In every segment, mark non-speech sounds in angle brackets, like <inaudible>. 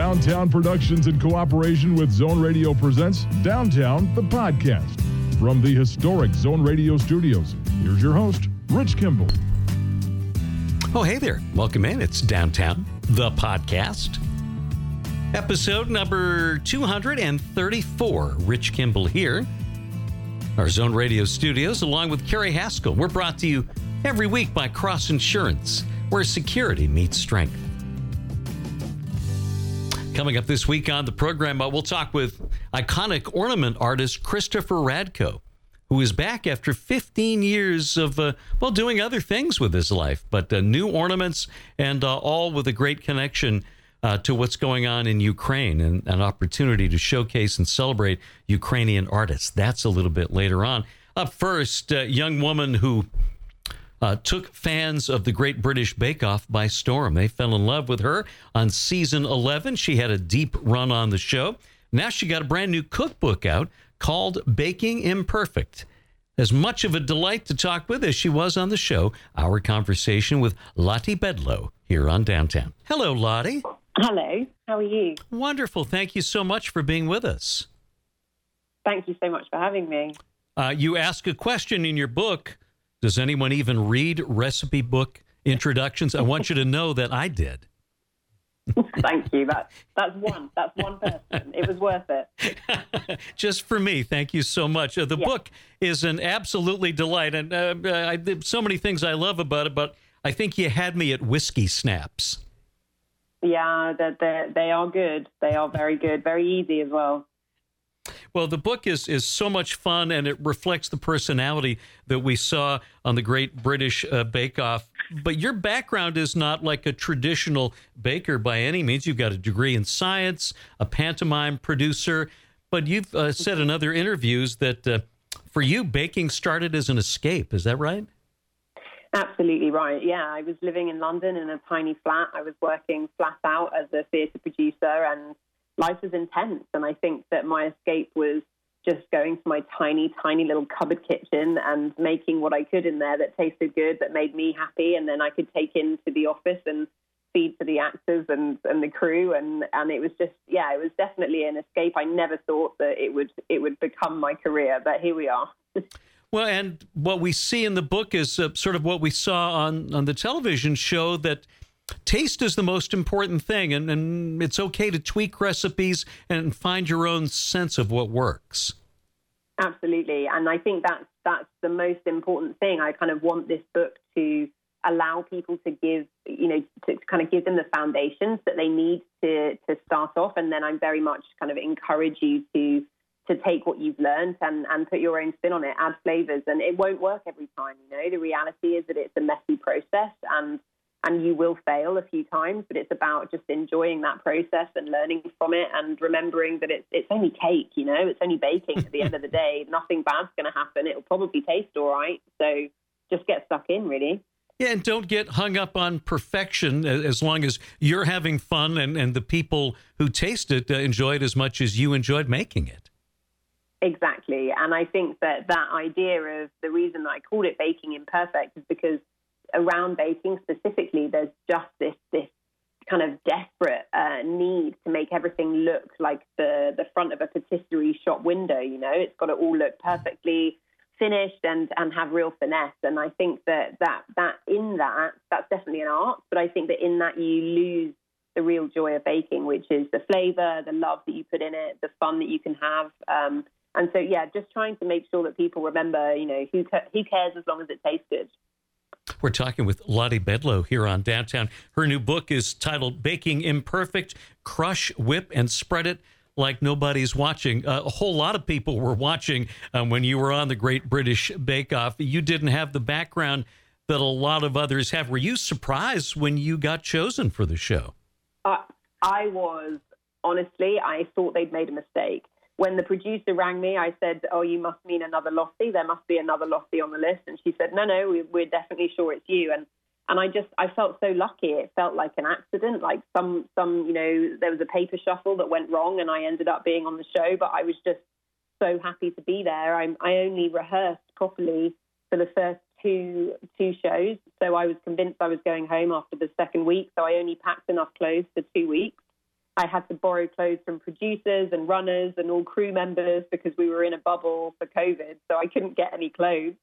Downtown Productions in cooperation with Zone Radio presents Downtown, the podcast. From the historic Zone Radio studios, here's your host, Rich Kimball. Oh, hey there. Welcome in. It's Downtown, the podcast. Episode number 234. Rich Kimball here. Our Zone Radio studios, along with Carrie Haskell. We're brought to you every week by Cross Insurance, where security meets strength. Coming up this week on the program, uh, we'll talk with iconic ornament artist Christopher Radko, who is back after 15 years of, uh, well, doing other things with his life, but uh, new ornaments and uh, all with a great connection uh, to what's going on in Ukraine and an opportunity to showcase and celebrate Ukrainian artists. That's a little bit later on. Up first, a young woman who uh, took fans of the Great British Bake Off by storm. They fell in love with her on season 11. She had a deep run on the show. Now she got a brand new cookbook out called Baking Imperfect. As much of a delight to talk with as she was on the show, our conversation with Lottie Bedlow here on Downtown. Hello, Lottie. Hello, how are you? Wonderful. Thank you so much for being with us. Thank you so much for having me. Uh, you ask a question in your book does anyone even read recipe book introductions? I want you to know that I did. <laughs> Thank you. That that's one. That's one person. It was worth it. <laughs> Just for me. Thank you so much. Uh, the yeah. book is an absolutely delight, and uh, I, so many things I love about it. But I think you had me at whiskey snaps. Yeah, that they are good. They are very good. Very easy as well. Well, the book is is so much fun, and it reflects the personality that we saw on the Great British uh, Bake Off. But your background is not like a traditional baker by any means. You've got a degree in science, a pantomime producer, but you've uh, said in other interviews that uh, for you, baking started as an escape. Is that right? Absolutely right. Yeah, I was living in London in a tiny flat. I was working flat out as a theatre producer and life was intense. And I think that my escape was just going to my tiny, tiny little cupboard kitchen and making what I could in there that tasted good, that made me happy. And then I could take into the office and feed to the actors and, and the crew. And, and it was just, yeah, it was definitely an escape. I never thought that it would, it would become my career, but here we are. <laughs> Well, and what we see in the book is uh, sort of what we saw on, on the television show that taste is the most important thing, and, and it's okay to tweak recipes and find your own sense of what works. Absolutely, and I think that's that's the most important thing. I kind of want this book to allow people to give, you know, to kind of give them the foundations that they need to to start off, and then I'm very much kind of encourage you to to take what you've learned and, and put your own spin on it, add flavors, and it won't work every time. You know, the reality is that it's a messy process, and and you will fail a few times, but it's about just enjoying that process and learning from it and remembering that it's it's only cake, you know, it's only baking at the end of the day. <laughs> Nothing bad's going to happen. It'll probably taste all right. So just get stuck in, really. Yeah, and don't get hung up on perfection as long as you're having fun and, and the people who taste it uh, enjoy it as much as you enjoyed making it. Exactly. And I think that that idea of the reason that I called it baking imperfect is because around baking specifically, there's just this this kind of desperate uh, need to make everything look like the the front of a patisserie shop window. You know, it's got to all look perfectly finished and and have real finesse. And I think that that that in that that's definitely an art, but I think that in that you lose the real joy of baking, which is the flavor, the love that you put in it, the fun that you can have. Um, and so, yeah, just trying to make sure that people remember, you know, who who cares as long as it tastes good. We're talking with Lottie Bedlow here on Downtown. Her new book is titled Baking Imperfect Crush, Whip, and Spread It Like Nobody's Watching. Uh, a whole lot of people were watching um, when you were on the Great British Bake Off. You didn't have the background that a lot of others have. Were you surprised when you got chosen for the show? Uh, I was. Honestly, I thought they'd made a mistake when the producer rang me, I said, "Oh, you must mean another Lottie. There must be another Lottie on the list." And she said, "No, no, we're definitely sure it's you." And and I just I felt so lucky. It felt like an accident, like some some you know there was a paper shuffle that went wrong, and I ended up being on the show. But I was just so happy to be there. I, I only rehearsed properly for the first two two shows, so I was convinced I was going home after the second week. So I only packed enough clothes for two weeks I had to borrow clothes from producers and runners and all crew members because we were in a bubble for COVID, so I couldn't get any clothes.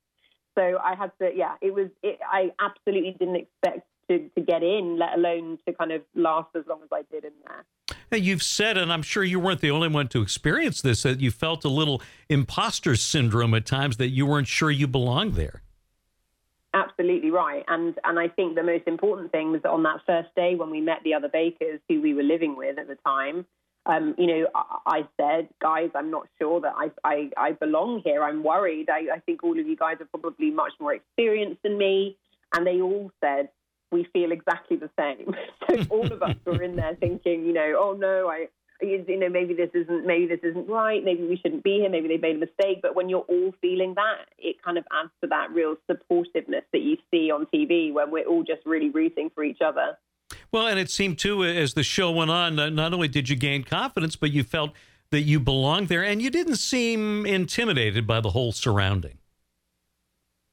So I had to, yeah, it was. It, I absolutely didn't expect to, to get in, let alone to kind of last as long as I did in there. Now, you've said, and I'm sure you weren't the only one to experience this, that you felt a little imposter syndrome at times that you weren't sure you belonged there. Absolutely right, and and I think the most important thing was that on that first day when we met the other bakers who we were living with at the time, um, you know, I, I, said, guys, I'm not sure that I I, I belong here. I'm worried. I, I think all of you guys are probably much more experienced than me, and they all said, we feel exactly the same. <laughs> so all of us were in there thinking, you know, oh no, I, you know, maybe this isn't, maybe this isn't right. Maybe we shouldn't be here. Maybe they made a mistake. But when you're all feeling that, it kind of adds to that real supportiveness that you see on TV when we're all just really rooting for each other. Well, and it seemed too as the show went on, not only did you gain confidence, but you felt that you belonged there, and you didn't seem intimidated by the whole surrounding.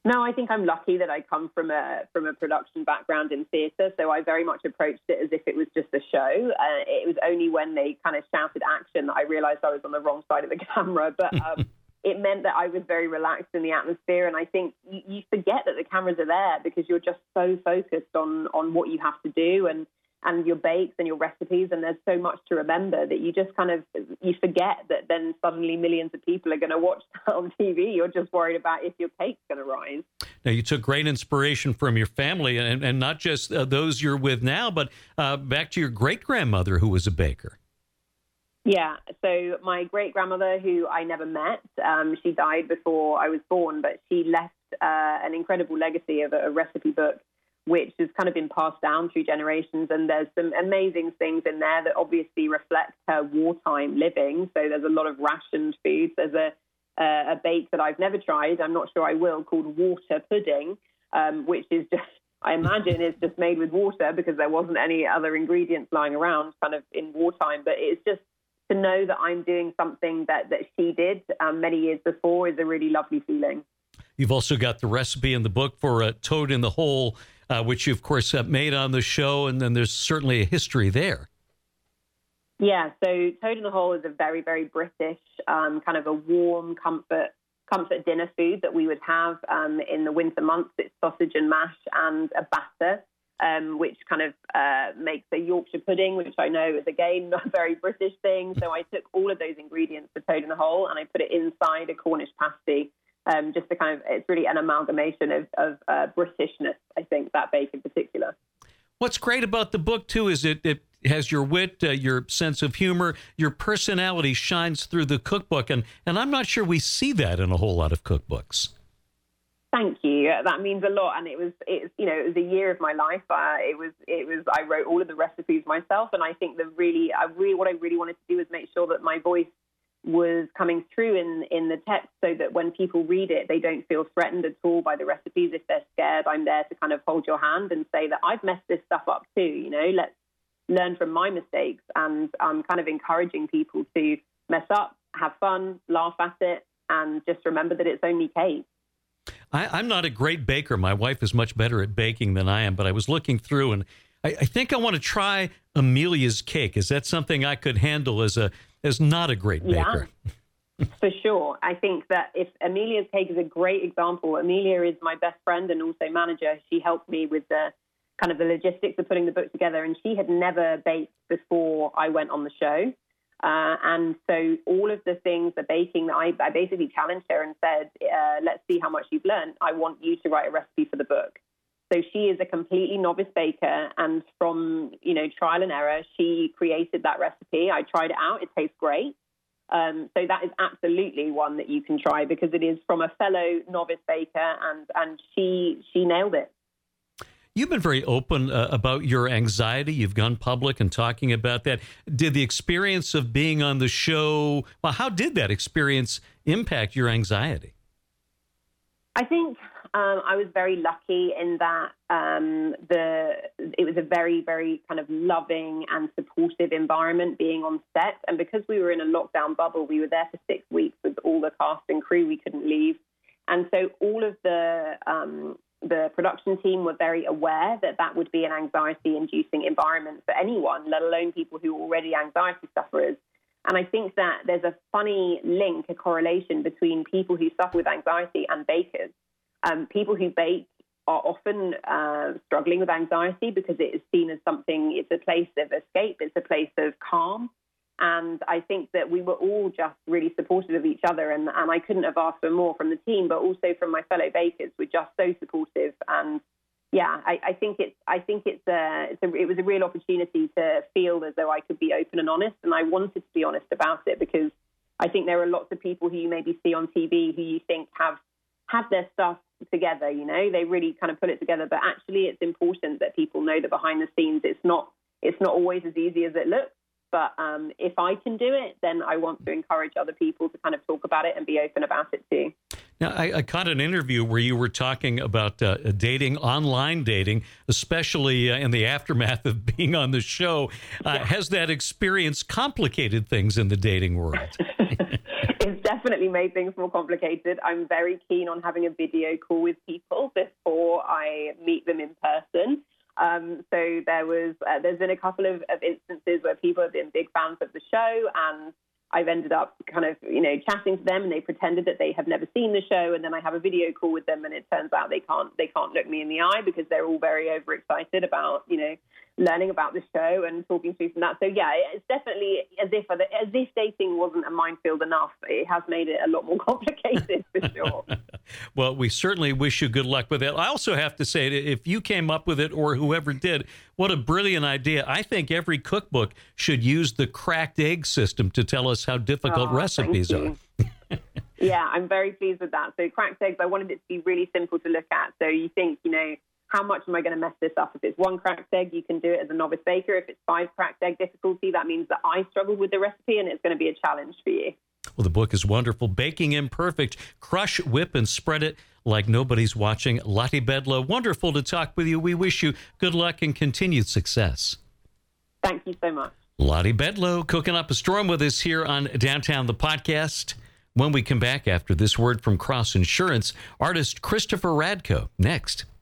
No, I think I'm lucky that I come from a from a production background in theatre, so I very much approached it as if it was just a show. Uh, it was only when they kind of shouted action that I realised I was on the wrong side of the <laughs> camera, but. Um, <laughs> it meant that I was very relaxed in the atmosphere, and I think you, you forget that the cameras are there because you're just so focused on on what you have to do and and your bakes and your recipes and there's so much to remember that you just kind of you forget that then suddenly millions of people are going to watch that on TV you're just worried about if your cake's going to rise. Now you took great inspiration from your family and, and not just uh, those you're with now but uh, back to your great grandmother who was a baker. Yeah, so my great grandmother, who I never met, um, she died before I was born, but she left uh, an incredible legacy of a, a recipe book which has kind of been passed down through generations. And there's some amazing things in there that obviously reflect her wartime living. So there's a lot of rationed foods. There's a, uh, a bake that I've never tried, I'm not sure I will, called water pudding, um, which is just, I imagine, is just made with water because there wasn't any other ingredients lying around kind of in wartime. But it's just to know that I'm doing something that, that she did um, many years before is a really lovely feeling. You've also got the recipe in the book for a toad in the hole uh, which you, of course, have made on the show, and then there's certainly a history there. Yeah, so Toad in the Hole is a very, very British um, kind of a warm comfort comfort dinner food that we would have um, in the winter months. It's sausage and mash and a batter, um, which kind of uh, makes a Yorkshire pudding, which I know is again <laughs> not a very British thing. So I took all of those ingredients for Toad in the Hole and I put it inside a Cornish pasty um, just to kind of, it's really an amalgamation of, of uh, Britishness, I think, that bake in particular. What's great about the book, too, is it, it has your wit, uh, your sense of humor, your personality shines through the cookbook. And, and I'm not sure we see that in a whole lot of cookbooks. Thank you. That means a lot, and it was, it's, you know, it was a year of my life. Uh, it was, it was. I wrote all of the recipes myself, and I think the really, I really, what I really wanted to do was make sure that my voice was coming through in, in the text so that when people read it, they don't feel threatened at all by the recipes. If they're scared, I'm there to kind of hold your hand and say that I've messed this stuff up too. You know, let's learn from my mistakes. And I'm kind of encouraging people to mess up, have fun, laugh at it, and just remember that it's only cake. I, am not a great baker. My wife is much better at baking than I am, but I was looking through and I, I think I want to try Amelia's cake. Is that something I could handle as a as not a great baker? Yeah. <laughs> For sure. I think that if Amelia's cake is a great example, Amelia is my best friend and also manager. She helped me with the kind of the logistics of putting the book together, and she had never baked before I went on the show. Uh, and so all of the things, the baking, I, I basically challenged her and said, uh, let's see how much you've learned. I want you to write a recipe for the book. So she is a completely novice baker, and from you know trial and error, she created that recipe. I tried it out; it tastes great. Um, so that is absolutely one that you can try because it is from a fellow novice baker, and and she she nailed it. You've been very open uh, about your anxiety. You've gone public and talking about that. Did the experience of being on the show? Well, how did that experience impact your anxiety? I think um, I was very lucky in that um, the it was a very very kind of loving and supportive environment being on set, and because we were in a lockdown bubble, we were there for six weeks with all the cast and crew. We couldn't leave, and so all of the um, the production team were very aware that that would be an anxiety inducing environment for anyone, let alone people who are already anxiety sufferers. And I think that there's a funny link, a correlation between people who suffer with anxiety and bakers. Um, people who bake are often uh, struggling with anxiety because it is seen as something, it's a place of escape, it's a place of calm. And I think that we were all just really supportive of each other. And, and I couldn't have asked for more from the team, but also from my fellow bakers. We're just so supportive. And yeah, I, I think it's I think it's a, it's a, it was a real opportunity to feel as though I could be open and honest. And I wanted to be honest about it because I think there are lots of people who you maybe see on TV who you think have have their stuff together. You know, they really kind of put it together. But actually, it's important that people know that behind the scenes, it's not it's not always as easy as it looks. But um, if I can do it, then I want to encourage other people to kind of talk about it and be open about it too. Now, I, I caught an interview where you were talking about uh, dating, online dating, especially uh, in the aftermath of <laughs> being on the show. Uh, yeah. Has that experience complicated things in the dating world? <laughs> <laughs> it's definitely made things more complicated. I'm very keen on having a video call with people before I meet them in person. Um, so there was, uh, there's been a couple of, of, instances where people have been big fans of the show, and I've ended up kind of, you know, chatting to them, and they pretended that they have never seen the show, and then I have a video call with them, and it turns out they can't, they can't look me in the eye because they're all very overexcited about, you know, learning about the show and talking to from that. So yeah, it's definitely as if as if dating wasn't a minefield enough. It has made it a lot more <laughs> complicated for sure. <laughs> well, we certainly wish you good luck with it. I also have to say, if you came up with it or whoever did, what a brilliant idea! I think every cookbook should use the cracked egg system to tell us how difficult oh, recipes are. <laughs> yeah, I'm very pleased with that. So cracked eggs, I wanted it to be really simple to look at. So you think, you know how much am I going to mess this up? If it's one cracked egg, you can do it as a novice baker. If it's five cracked egg difficulty, that means that I struggled with the recipe and it's going to be a challenge for you. Well, the book is wonderful. Baking Imperfect. Crush, whip, and spread it like nobody's watching. Lottie Bedlow, wonderful to talk with you. We wish you good luck and continued success. Thank you so much. Lottie Bedlow cooking up a storm with us here on Downtown the Podcast. When we come back after this word from Cross Insurance, artist Christopher Radko next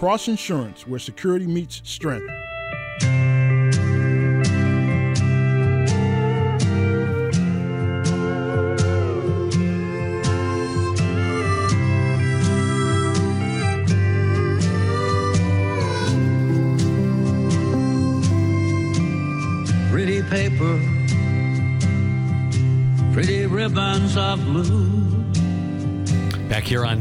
Cross Insurance, where security meets strength.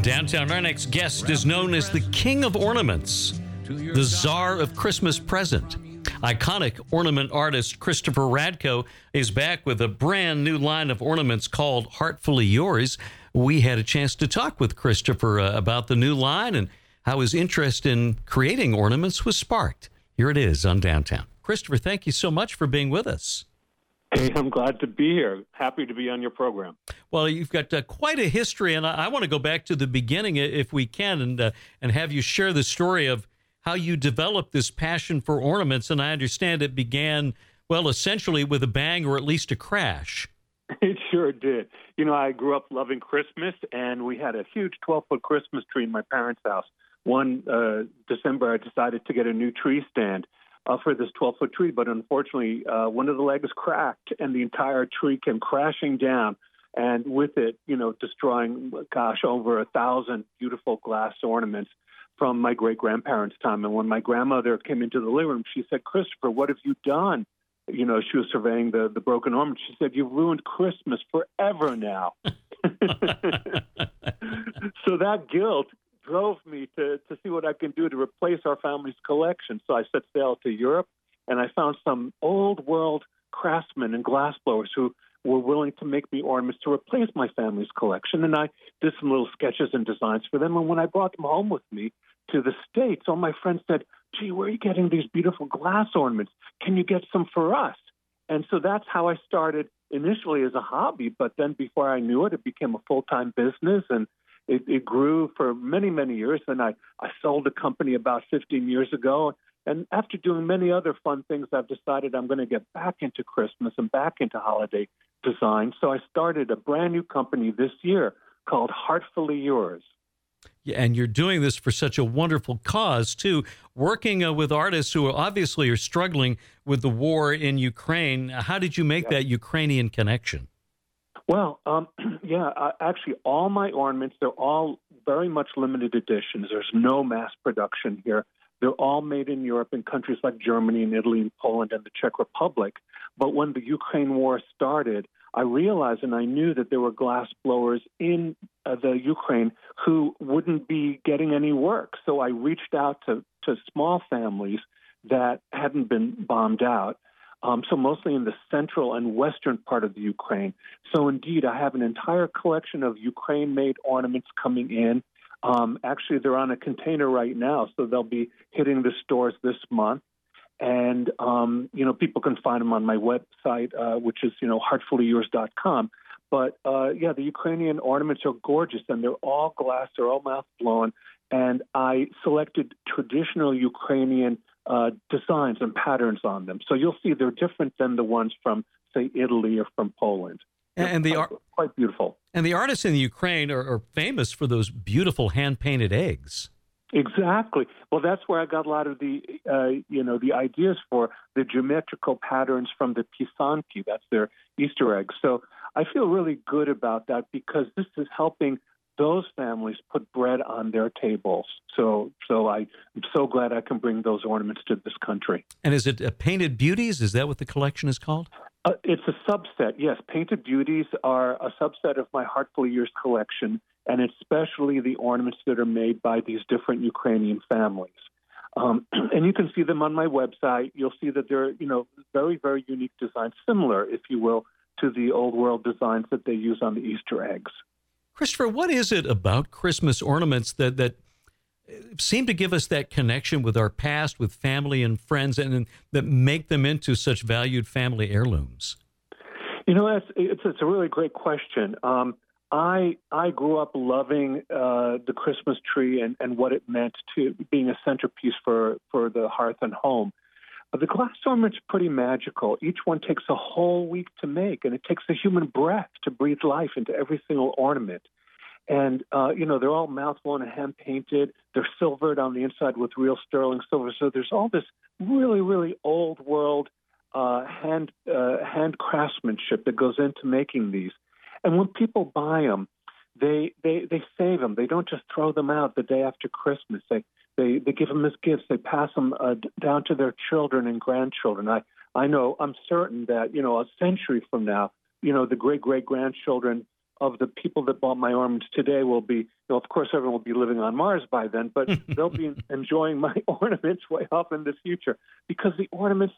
Downtown, our next guest is known as the King of Ornaments, the Czar of Christmas Present. Iconic ornament artist Christopher Radko is back with a brand new line of ornaments called Heartfully Yours. We had a chance to talk with Christopher uh, about the new line and how his interest in creating ornaments was sparked. Here it is on Downtown. Christopher, thank you so much for being with us. Hey, I'm glad to be here. Happy to be on your program. Well, you've got uh, quite a history, and I, I, want to go back to the beginning, if we can, and uh, and have you share the story of how you developed this passion for ornaments. And I understand it began, well, essentially with a bang or at least a crash. <laughs> It sure did. You know, I grew up loving Christmas, and we had a huge 12 foot Christmas tree in my parents' house. One uh, December, I decided to get a new tree stand uh, for this 12 foot tree, but unfortunately, uh, one of the legs cracked and the entire tree came crashing down. And with it, you know, destroying, gosh, over a thousand beautiful glass ornaments from my great grandparents' time. And when my grandmother came into the living room, she said, Christopher, what have you done? You know, she was surveying the, the broken ornament. She said, You've ruined Christmas forever now. <laughs> <laughs> so that guilt drove me to, to see what I can do to replace our family's collection. So I set sail to Europe and I found some old world craftsmen and glassblowers who were willing to make me ornaments to replace my family's collection. And I did some little sketches and designs for them. And when I brought them home with me to the States, all my friends said, gee, where are you getting these beautiful glass ornaments? Can you get some for us? And so that's how I started initially as a hobby, but then before I knew it, it became a full time business and it, it, grew for many, many years. And I, I sold the company about 15 years ago. And after doing many other fun things, I've decided I'm going to get back into Christmas and back into holiday design. So I started a brand new company this year called Heartfully Yours. Yeah, and you're doing this for such a wonderful cause too, working uh, with artists who obviously are struggling with the war in Ukraine. How did you make yeah. that Ukrainian connection? Well, um, <clears throat> yeah, uh, actually, all my ornaments, they're all very much limited editions. There's no mass production here. They're all made in Europe in countries like Germany and Italy and Poland and the Czech Republic. But when the Ukraine war started, I realized and I knew that there were glass blowers in uh, the Ukraine who wouldn't be getting any work. So I reached out to, to small families that hadn't been bombed out. Um, so mostly in the central and western part of the Ukraine. So indeed, I have an entire collection of Ukraine-made ornaments coming in. Um, actually, they're on a container right now, so they'll be hitting the stores this month and um, you know people can find them on my website, uh, which is you know heartfullyyours.com. But uh, yeah, the Ukrainian ornaments are gorgeous, and they're all glass, they're all mouth blown, and I selected traditional Ukrainian uh, designs and patterns on them. So you'll see they're different than the ones from say Italy or from Poland. and they are quite beautiful. And the artists in the Ukraine are, are famous for those beautiful hand painted eggs. Exactly. Well, that's where I got a lot of the, uh, you know, the ideas for the geometrical patterns from the pisanki. That's their Easter eggs. So I feel really good about that because this is helping those families put bread on their tables. So, so I, am so glad I can bring those ornaments to this country. And is it Painted Beauties? Is that what the collection is called? Uh, it's a subset. Yes, Painted Beauties are a subset of my Heartfully Yours collection and especially the ornaments that are made by these different Ukrainian families. Um, <clears throat> and you can see them on my website. You'll see that they're, you know, very, very unique designs, similar, if you will, to the old world designs that they use on the Easter eggs. Christopher, what is it about Christmas ornaments that that seem to give us that connection with our past, with family and friends, and, and that make them into such valued family heirlooms? You know, it's, it's, it's a really great question. Um, I I grew up loving uh, the Christmas tree and, and what it meant to being a centerpiece for, for the hearth and home. Uh, the glass ornament's pretty magical. Each one takes a whole week to make, and it takes a human breath to breathe life into every single ornament. And uh, you know they're all mouth blown and hand painted. They're silvered on the inside with real sterling silver. So there's all this really really old world uh, hand uh, hand craftsmanship that goes into making these. And when people buy them, they they they save them. They don't just throw them out the day after Christmas. They they they give them as gifts. They pass them uh, down to their children and grandchildren. I I know I'm certain that you know a century from now, you know the great great grandchildren of the people that bought my ornaments today will be, you know, of course, everyone will be living on Mars by then, but <laughs> they'll be enjoying my <laughs> ornaments way off in the future because the ornaments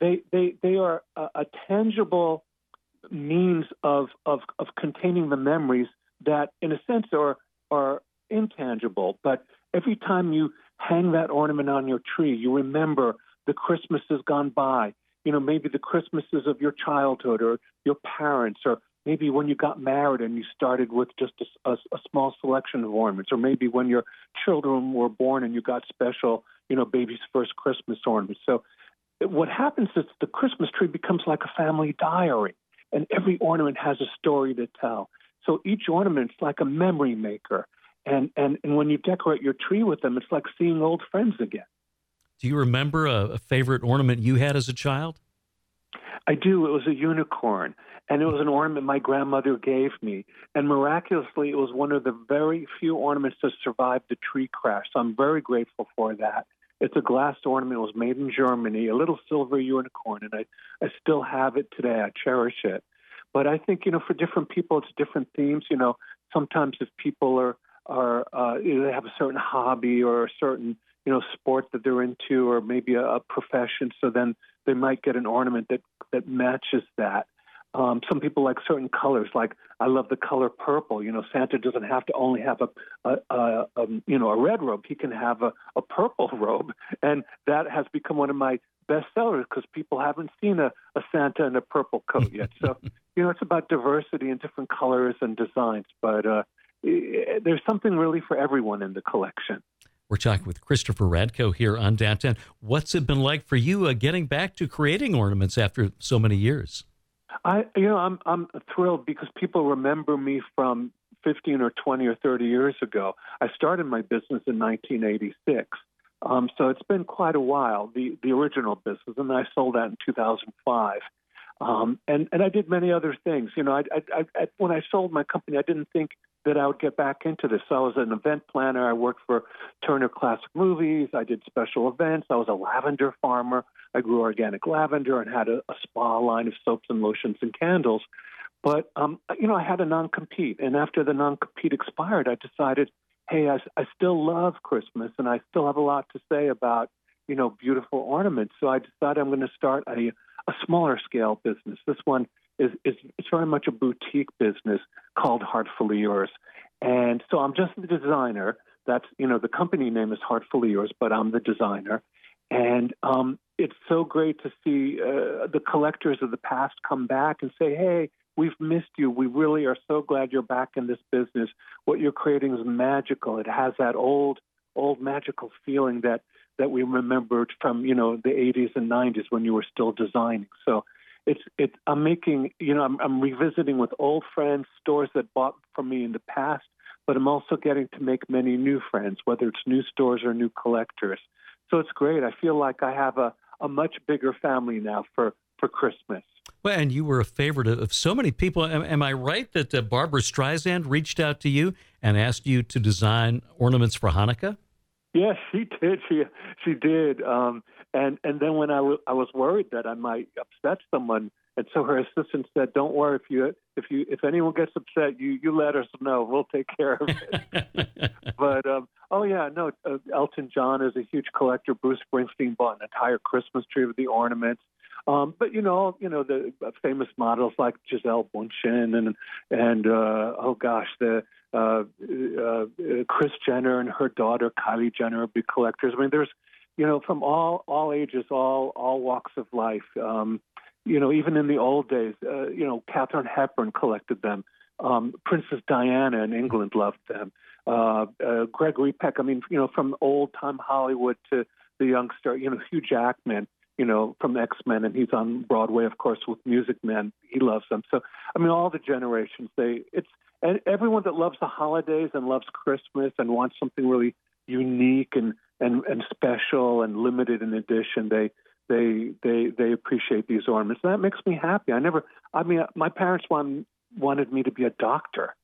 they they they are a, a tangible means of, of, of containing the memories that, in a sense, are, are intangible. But every time you hang that ornament on your tree, you remember the Christmases gone by. You know, maybe the Christmases of your childhood or your parents, or maybe when you got married and you started with just a, a, a small selection of ornaments, or maybe when your children were born and you got special, you know, baby's first Christmas ornaments. So what happens is the Christmas tree becomes like a family diary and every ornament has a story to tell. So each ornament's like a memory maker. And, and, and when you decorate your tree with them, it's like seeing old friends again. Do you remember a, a favorite ornament you had as a child? I do. It was a unicorn, and it was an ornament my grandmother gave me. And miraculously, it was one of the very few ornaments to survive the tree crash. So I'm very grateful for that. It's a glass ornament. It was made in Germany, a little silver unicorn, and I, I still have it today. I cherish it. But I think you know, for different people, it's different themes. You know, sometimes if people are are uh, you know, they have a certain hobby or a certain you know sport that they're into, or maybe a, a profession, so then they might get an ornament that that matches that. Um, some people like certain colors. Like I love the color purple. You know, Santa doesn't have to only have a, a, a, a you know a red robe. He can have a, a purple <laughs> robe, and that has become one of my best sellers because people haven't seen a, a Santa in a purple coat yet. So <laughs> you know, it's about diversity and different colors and designs. But uh, there's something really for everyone in the collection. We're talking with Christopher Radko here on Downtown. What's it been like for you uh, getting back to creating ornaments after so many years? I, you know, I'm I'm thrilled because people remember me from 15 or 20 or 30 years ago. I started my business in 1986, um, so it's been quite a while. The the original business, and I sold that in 2005. Um, and and I did many other things. You know, I, I, I, when I sold my company, I didn't think that I would get back into this. So I was an event planner. I worked for Turner Classic Movies. I did special events. I was a lavender farmer. I grew organic lavender and had a, a spa line of soaps and lotions and candles. But um, you know, I had a non-compete, and after the non-compete expired, I decided, hey, I, I still love Christmas, and I still have a lot to say about you know beautiful ornaments. So I decided I'm going to start a a smaller scale business. This one is, is it's very much a boutique business called Heartfully Yours. And so I'm just the designer. That's, you know, the company name is Heartfully Yours, but I'm the designer. And um, it's so great to see uh, the collectors of the past come back and say, hey, we've missed you. We really are so glad you're back in this business. What you're creating is magical. It has that old, old magical feeling that that we remembered from you know the 80s and 90s when you were still designing. So it's it's I'm making you know I'm, I'm revisiting with old friends stores that bought from me in the past, but I'm also getting to make many new friends, whether it's new stores or new collectors. So it's great. I feel like I have a a much bigger family now for for Christmas. Well, and you were a favorite of so many people. Am, am I right that uh, Barbra Streisand reached out to you and asked you to design ornaments for Hanukkah? Yes, she did. She she did. Um, and and then when I, w- I was worried that I might upset someone, and so her assistant said, "Don't worry. If you if you if anyone gets upset, you you let us know. We'll take care of it." <laughs> but um, oh yeah, no. Uh, Elton John is a huge collector. Bruce Springsteen bought an entire Christmas tree with the ornaments. Um, but you know, you know the uh, famous models like Gisele Bündchen and and uh, oh gosh, the uh, uh, Kris Jenner and her daughter Kylie Jenner are big collectors. I mean, there's you know from all all ages, all all walks of life. Um, you know, even in the old days, uh, you know, Katharine Hepburn collected them. Um, Princess Diana in England loved them. Uh, uh, Gregory Peck. I mean, you know, from old time Hollywood to the youngster. You know, Hugh Jackman you know, from X Men, and he's on Broadway, of course, with Music Man. He loves them. So, I mean, all the generations. They, it's and everyone that loves the holidays and loves Christmas and wants something really unique and and and special and limited in edition. They they they they appreciate these ornaments. And that makes me happy. I never. I mean, my parents want, wanted me to be a doctor.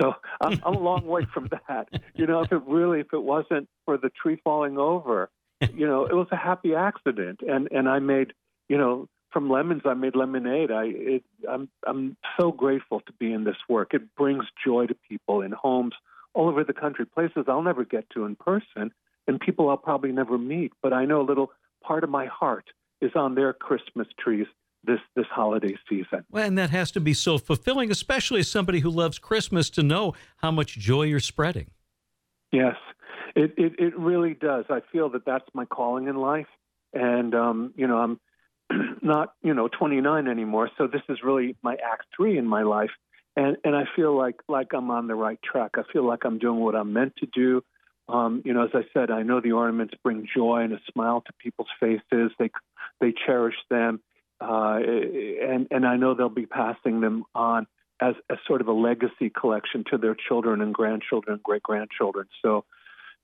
So <laughs> I'm, I'm a long way from that. You know, if it really, if it wasn't for the tree falling over, you know, it was a happy accident, and and I made, you know, from lemons I made lemonade. I it, I'm I'm so grateful to be in this work. It brings joy to people in homes all over the country, places I'll never get to in person, and people I'll probably never meet. But I know a little part of my heart is on their Christmas trees this this holiday season. Well, and that has to be so fulfilling, especially as somebody who loves Christmas, to know how much joy you're spreading. Yes, it, it, it really does. I feel that that's my calling in life, and um, you know I'm <clears throat> not you know 29 anymore, so this is really my act three in my life, and and I feel like like I'm on the right track. I feel like I'm doing what I'm meant to do. Um, you know, as I said, I know the ornaments bring joy and a smile to people's faces. They they cherish them, uh, and and I know they'll be passing them on as, as sort of a legacy collection to their children and grandchildren and great grandchildren. So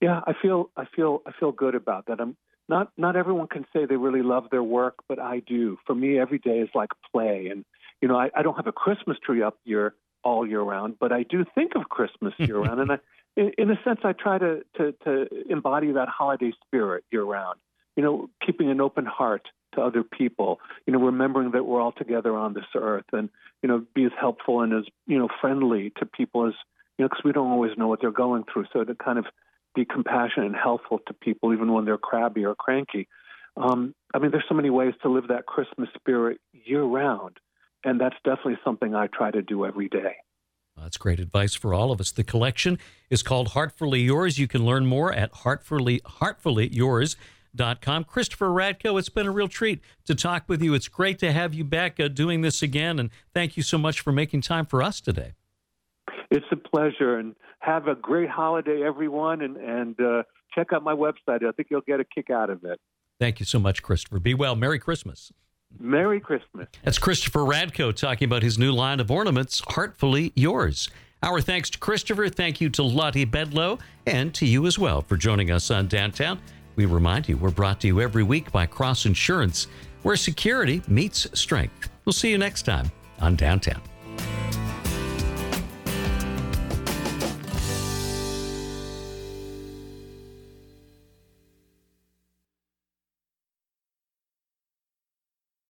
yeah, I feel I feel I feel good about that. I'm not not everyone can say they really love their work, but I do. For me, every day is like play, and you know, I, I don't have a Christmas tree up year all year round, but I do think of Christmas <laughs> year round, and I, in, in a sense, I try to, to to embody that holiday spirit year round. You know, keeping an open heart to other people. You know, remembering that we're all together on this earth, and you know, be as helpful and as you know friendly to people as you know, because we don't always know what they're going through. So to kind of be compassionate and helpful to people, even when they're crabby or cranky. Um, I mean, there's so many ways to live that Christmas spirit year round. And that's definitely something I try to do every day. That's great advice for all of us. The collection is called Heartfully Yours. You can learn more at heartfully, heartfullyyours.com. Christopher Radko, it's been a real treat to talk with you. It's great to have you back uh, doing this again, and thank you so much for making time for us today. It's a pleasure, and have a great holiday, everyone, and, and uh, check out my website. I think you'll get a kick out of it. Thank you so much, Christopher. Be well. Merry Christmas. Merry Christmas. That's Christopher Radko talking about his new line of ornaments, Heartfully Yours. Our thanks to Christopher. Thank you to Lottie Bedlow and to you as well for joining us on Downtown. We remind you we're brought to you every week by Cross Insurance, where security meets strength. We'll see you next time on Downtown.